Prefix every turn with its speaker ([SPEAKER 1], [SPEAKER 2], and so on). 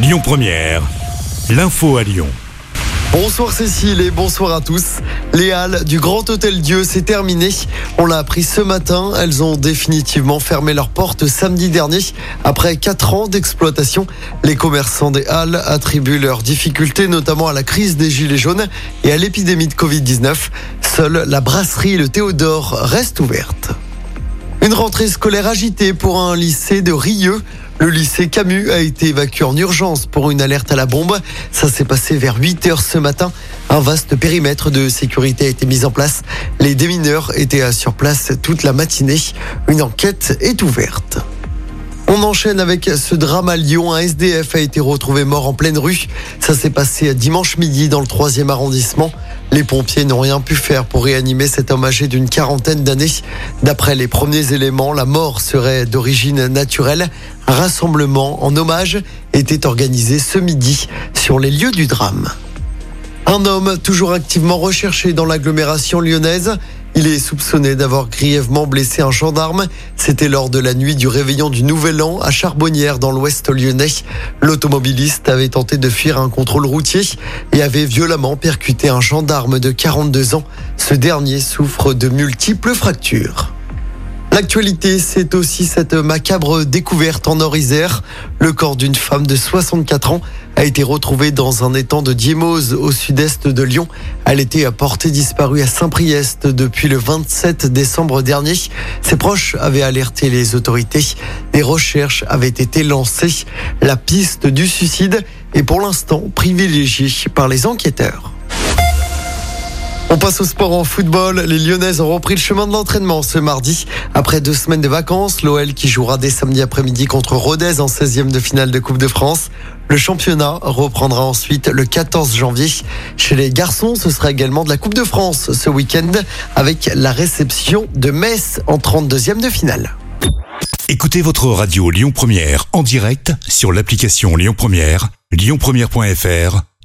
[SPEAKER 1] Lyon Première, l'info à Lyon.
[SPEAKER 2] Bonsoir Cécile et bonsoir à tous. Les halles du Grand Hôtel Dieu, c'est terminé. On l'a appris ce matin. Elles ont définitivement fermé leurs portes samedi dernier. Après quatre ans d'exploitation, les commerçants des halles attribuent leurs difficultés notamment à la crise des gilets jaunes et à l'épidémie de Covid-19. Seule la brasserie Le Théodore reste ouverte. Une rentrée scolaire agitée pour un lycée de Rieux. Le lycée Camus a été évacué en urgence pour une alerte à la bombe. Ça s'est passé vers 8 heures ce matin. Un vaste périmètre de sécurité a été mis en place. Les démineurs étaient sur place toute la matinée. Une enquête est ouverte. On enchaîne avec ce drame à Lyon. Un SDF a été retrouvé mort en pleine rue. Ça s'est passé dimanche midi dans le troisième arrondissement. Les pompiers n'ont rien pu faire pour réanimer cet homme âgé d'une quarantaine d'années. D'après les premiers éléments, la mort serait d'origine naturelle. Un rassemblement en hommage était organisé ce midi sur les lieux du drame. Un homme toujours activement recherché dans l'agglomération lyonnaise. Il est soupçonné d'avoir grièvement blessé un gendarme. C'était lors de la nuit du réveillon du Nouvel An à Charbonnières dans l'ouest lyonnais. L'automobiliste avait tenté de fuir un contrôle routier et avait violemment percuté un gendarme de 42 ans. Ce dernier souffre de multiples fractures. L'actualité, c'est aussi cette macabre découverte en Nord-Isère. Le corps d'une femme de 64 ans a été retrouvé dans un étang de Diemose au sud-est de Lyon. Elle était portée disparue à Saint-Priest depuis le 27 décembre dernier. Ses proches avaient alerté les autorités. Des recherches avaient été lancées. La piste du suicide est pour l'instant privilégiée par les enquêteurs. On passe au sport en football. Les Lyonnaises ont repris le chemin de l'entraînement ce mardi. Après deux semaines de vacances, l'OL qui jouera dès samedi après-midi contre Rodez en 16e de finale de Coupe de France. Le championnat reprendra ensuite le 14 janvier. Chez les garçons, ce sera également de la Coupe de France ce week-end avec la réception de Metz en 32e de finale.
[SPEAKER 1] Écoutez votre radio Lyon Première en direct sur l'application Lyon Première, lyonpremière.fr